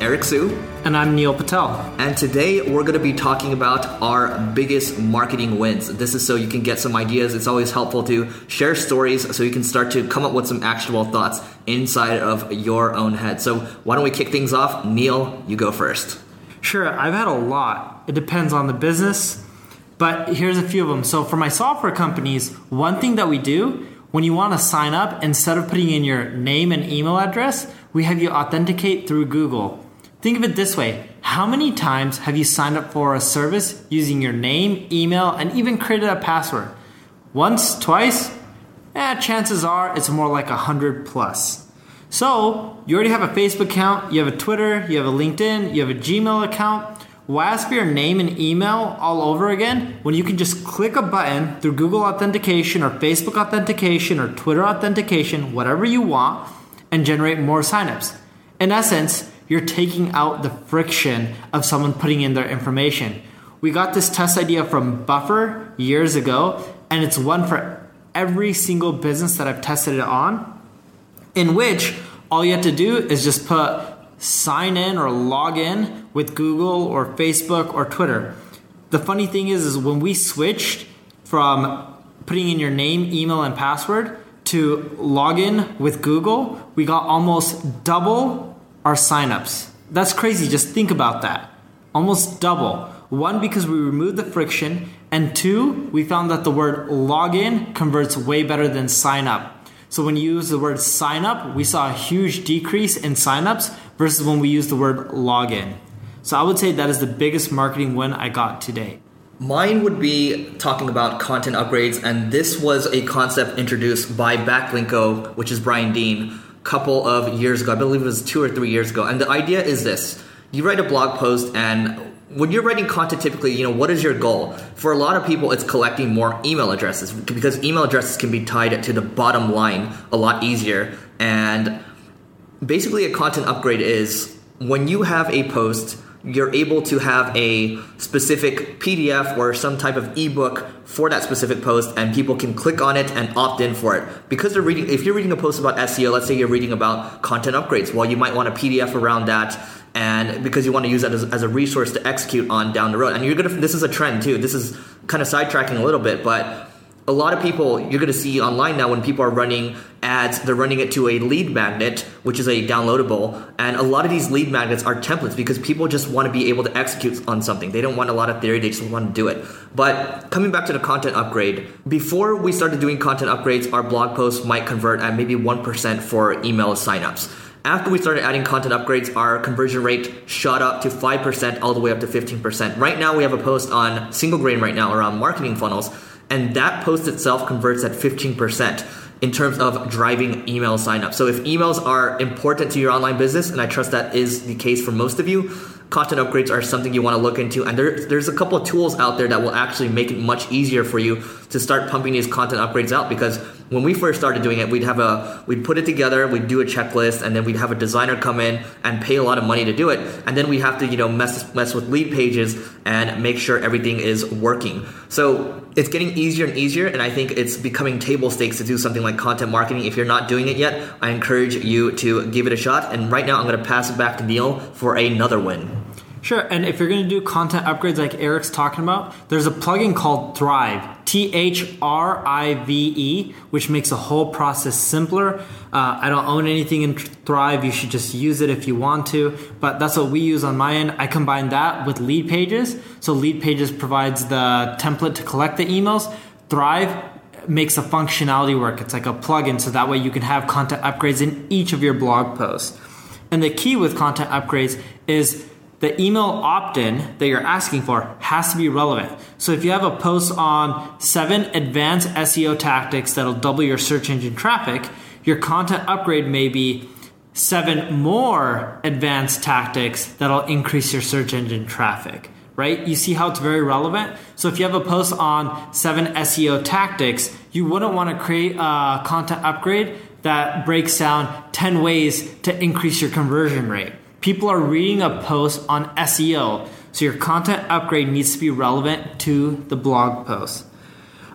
Eric Siu. And I'm Neil Patel. And today we're going to be talking about our biggest marketing wins. This is so you can get some ideas. It's always helpful to share stories so you can start to come up with some actionable thoughts inside of your own head. So, why don't we kick things off? Neil, you go first. Sure, I've had a lot. It depends on the business, but here's a few of them. So, for my software companies, one thing that we do when you want to sign up, instead of putting in your name and email address, we have you authenticate through Google. Think of it this way How many times have you signed up for a service using your name, email, and even created a password? Once, twice? Eh, chances are it's more like a hundred plus. So, you already have a Facebook account, you have a Twitter, you have a LinkedIn, you have a Gmail account. Why ask for your name and email all over again when you can just click a button through Google Authentication or Facebook Authentication or Twitter Authentication, whatever you want, and generate more signups? In essence, you're taking out the friction of someone putting in their information. We got this test idea from Buffer years ago, and it's one for every single business that I've tested it on, in which all you have to do is just put sign in or log in with Google or Facebook or Twitter. The funny thing is, is when we switched from putting in your name, email, and password to log in with Google, we got almost double our signups. That's crazy. Just think about that. Almost double. One, because we removed the friction, and two, we found that the word login converts way better than sign up. So when you use the word sign up, we saw a huge decrease in signups versus when we use the word login. So I would say that is the biggest marketing win I got today. Mine would be talking about content upgrades, and this was a concept introduced by Backlinko, which is Brian Dean couple of years ago. I believe it was two or three years ago. And the idea is this: you write a blog post, and when you're writing content, typically, you know, what is your goal? For a lot of people, it's collecting more email addresses because email addresses can be tied to the bottom line a lot easier. And basically, a content upgrade is when you have a post you're able to have a specific PDF or some type of ebook for that specific post, and people can click on it and opt in for it. Because they're reading, if you're reading a post about SEO, let's say you're reading about content upgrades, well, you might want a PDF around that, and because you want to use that as, as a resource to execute on down the road. And you're gonna, this is a trend too. This is kind of sidetracking a little bit, but a lot of people you're going to see online now when people are running ads they're running it to a lead magnet which is a downloadable and a lot of these lead magnets are templates because people just want to be able to execute on something. They don't want a lot of theory they just want to do it. But coming back to the content upgrade before we started doing content upgrades our blog posts might convert at maybe 1% for email signups. After we started adding content upgrades, our conversion rate shot up to 5% all the way up to 15%. Right now, we have a post on single grain right now around marketing funnels and that post itself converts at 15% in terms of driving email signup. So if emails are important to your online business, and I trust that is the case for most of you, content upgrades are something you want to look into. And there, there's a couple of tools out there that will actually make it much easier for you to start pumping these content upgrades out because when we first started doing it, we'd have a we'd put it together, we'd do a checklist, and then we'd have a designer come in and pay a lot of money to do it, and then we have to you know mess mess with lead pages and make sure everything is working. So it's getting easier and easier, and I think it's becoming table stakes to do something like content marketing. If you're not doing it yet, I encourage you to give it a shot. And right now, I'm going to pass it back to Neil for another win. Sure, and if you're going to do content upgrades like Eric's talking about, there's a plugin called Thrive, T H R I V E, which makes the whole process simpler. Uh, I don't own anything in Thrive. You should just use it if you want to, but that's what we use on my end. I combine that with Lead Pages. So Lead Pages provides the template to collect the emails. Thrive makes the functionality work. It's like a plugin, so that way you can have content upgrades in each of your blog posts. And the key with content upgrades is the email opt in that you're asking for has to be relevant. So if you have a post on seven advanced SEO tactics that'll double your search engine traffic, your content upgrade may be seven more advanced tactics that'll increase your search engine traffic. Right? You see how it's very relevant? So if you have a post on seven SEO tactics, you wouldn't want to create a content upgrade that breaks down 10 ways to increase your conversion rate People are reading a post on SEO, so your content upgrade needs to be relevant to the blog post.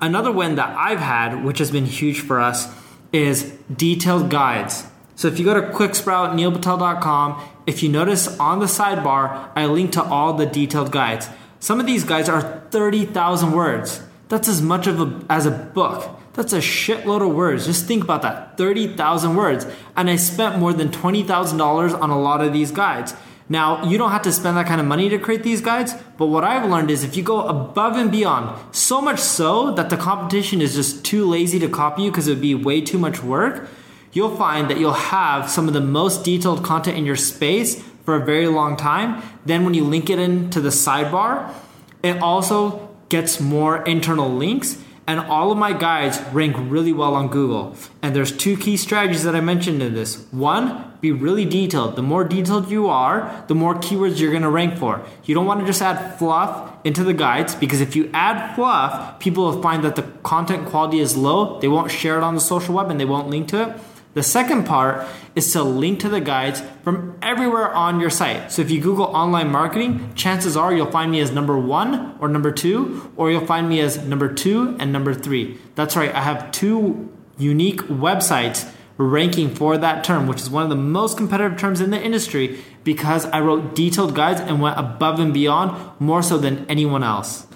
Another win that I've had, which has been huge for us, is detailed guides. So if you go to quicksprout, neilpatel.com, if you notice on the sidebar, I link to all the detailed guides. Some of these guides are 30,000 words. That's as much of a, as a book. That's a shitload of words. Just think about that 30,000 words. And I spent more than $20,000 on a lot of these guides. Now, you don't have to spend that kind of money to create these guides, but what I've learned is if you go above and beyond, so much so that the competition is just too lazy to copy you because it would be way too much work, you'll find that you'll have some of the most detailed content in your space for a very long time. Then, when you link it into the sidebar, it also gets more internal links and all of my guides rank really well on Google. And there's two key strategies that I mentioned in this. One, be really detailed. The more detailed you are, the more keywords you're going to rank for. You don't want to just add fluff into the guides because if you add fluff, people will find that the content quality is low. They won't share it on the social web and they won't link to it. The second part is to link to the guides from everywhere on your site. So if you Google online marketing, chances are you'll find me as number one or number two, or you'll find me as number two and number three. That's right, I have two unique websites ranking for that term, which is one of the most competitive terms in the industry because I wrote detailed guides and went above and beyond more so than anyone else.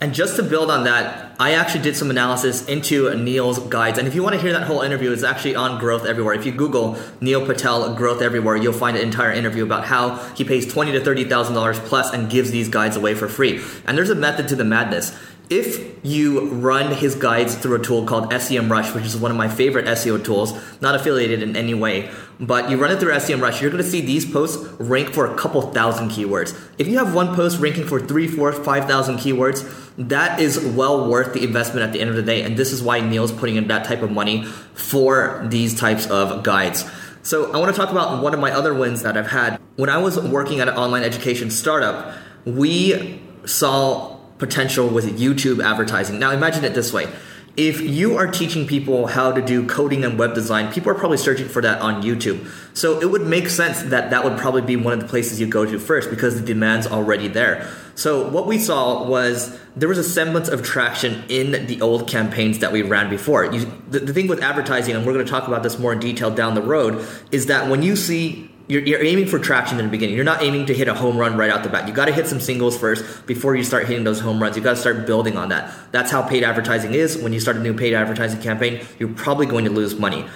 And just to build on that, I actually did some analysis into Neil's guides. And if you want to hear that whole interview, it's actually on Growth Everywhere. If you Google Neil Patel Growth Everywhere, you'll find an entire interview about how he pays twenty to thirty thousand dollars plus and gives these guides away for free. And there's a method to the madness if you run his guides through a tool called SEMrush, which is one of my favorite SEO tools, not affiliated in any way, but you run it through SEMrush, you're going to see these posts rank for a couple thousand keywords. If you have one post ranking for three, four, five thousand keywords, that is well worth the investment at the end of the day. And this is why Neil's putting in that type of money for these types of guides. So I want to talk about one of my other wins that I've had. When I was working at an online education startup, we saw potential with YouTube advertising. Now imagine it this way. If you are teaching people how to do coding and web design, people are probably searching for that on YouTube. So it would make sense that that would probably be one of the places you go to first because the demand's already there. So what we saw was there was a semblance of traction in the old campaigns that we ran before. You, the, the thing with advertising, and we're going to talk about this more in detail down the road, is that when you see you're, you're, aiming for traction in the beginning. You're not aiming to hit a home run right out the bat. You got to hit some singles first before you start hitting those home runs. You got to start building on that. That's how paid advertising is. When you start a new paid advertising campaign, you're probably going to lose money.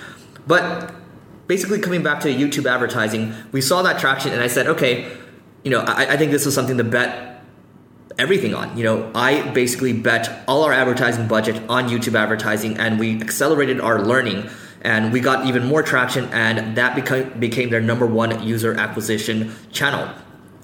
But basically, coming back to YouTube advertising, we saw that traction, and I said, okay, you know, I, I think this is something to bet everything on. You know, I basically bet all our advertising budget on YouTube advertising, and we accelerated our learning and we got even more traction and that became became their number one user acquisition channel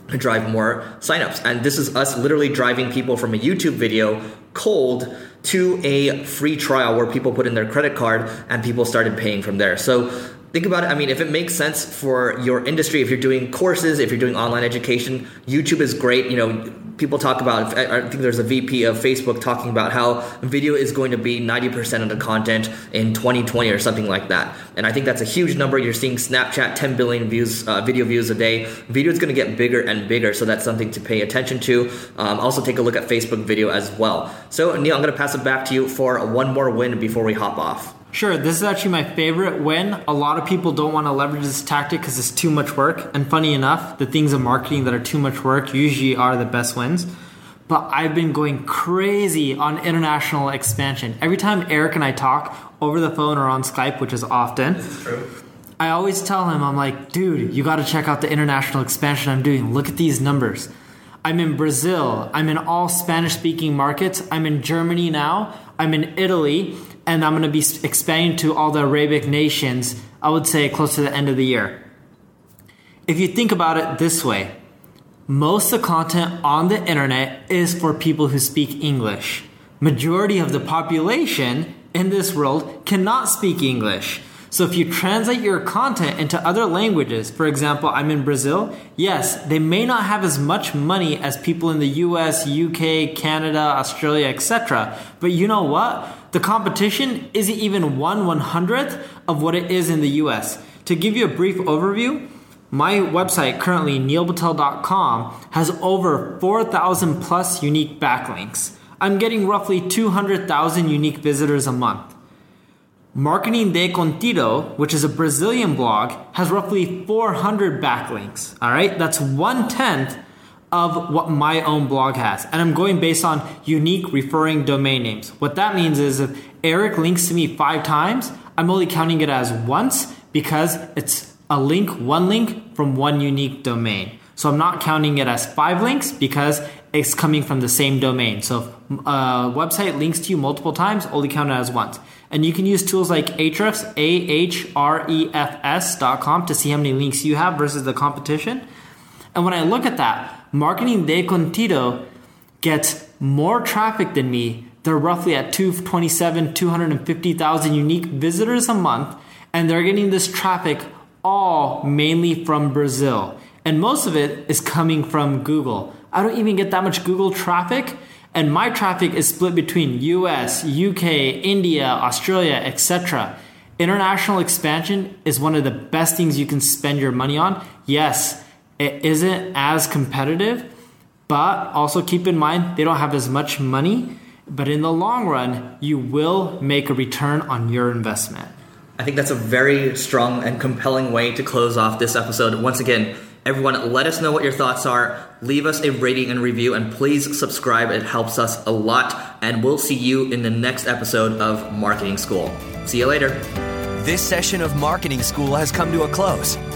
to drive more signups and this is us literally driving people from a youtube video cold to a free trial where people put in their credit card and people started paying from there so think about it. I mean, if it makes sense for your industry, if you're doing courses, if you're doing online education, YouTube is great. You know, people talk about, I think there's a VP of Facebook talking about how video is going to be 90% of the content in 2020 or something like that. And I think that's a huge number. You're seeing Snapchat 10 billion views, uh, video views a day. Video is going to get bigger and bigger. So that's something to pay attention to. Um, also take a look at Facebook video as well. So Neil, I'm going to pass it back to you for one more win before we hop off. Sure, this is actually my favorite win. A lot of people don't want to leverage this tactic because it's too much work. And funny enough, the things in marketing that are too much work usually are the best wins. but I've been going crazy on international expansion. Every time Eric and I talk over the phone or on Skype, which is often, This is true. I always tell him, I'm like, dude, you got to check out the international expansion I'm doing. Look at these numbers. I'm in Brazil. I'm in all Spanish speaking markets. I'm in Germany now. I'm in Italy. And I'm going to be expanding to all the Arabic nations, I would say close to the end of the year. If you think about it this way, most of the content on the internet is for people who speak English. Majority of the population in this world cannot speak English. So if you translate your content into other languages, for example, I'm in Brazil, yes, they may not have as much money as people in the US, UK, Canada, Australia, etc. But you know what? The competition isn't even one one hundredth of what it is in the US. To give you a brief overview, my website currently, neilpatel.com, has over 4,000 plus unique backlinks. I'm getting roughly 200,000 unique visitors a month. Marketing de Contido, which is a Brazilian blog, has roughly 400 backlinks. All right, that's one tenth of what my own blog has. And I'm going based on unique referring domain names. What that means is if Eric links to me five times, I'm only counting it as once because it's a link, one link from one unique domain. So I'm not counting it as five links because it's coming from the same domain. So if a website links to you multiple times, only count it as once. And you can use tools like Ahrefs, A-H-R-E-F-S dot com to see how many links you have versus the competition. And when I look at that, Marketing de Contido gets more traffic than me. They're roughly at 227, 250,000 unique visitors a month, and they're getting this traffic all mainly from Brazil. And most of it is coming from Google. I don't even get that much Google traffic, and my traffic is split between US, UK, India, Australia, etc. International expansion is one of the best things you can spend your money on. Yes, it isn't as competitive, but also keep in mind they don't have as much money. But in the long run, you will make a return on your investment. I think that's a very strong and compelling way to close off this episode. Once again, everyone, let us know what your thoughts are. Leave us a rating and review, and please subscribe. It helps us a lot. And we'll see you in the next episode of Marketing School. See you later. This session of Marketing School has come to a close.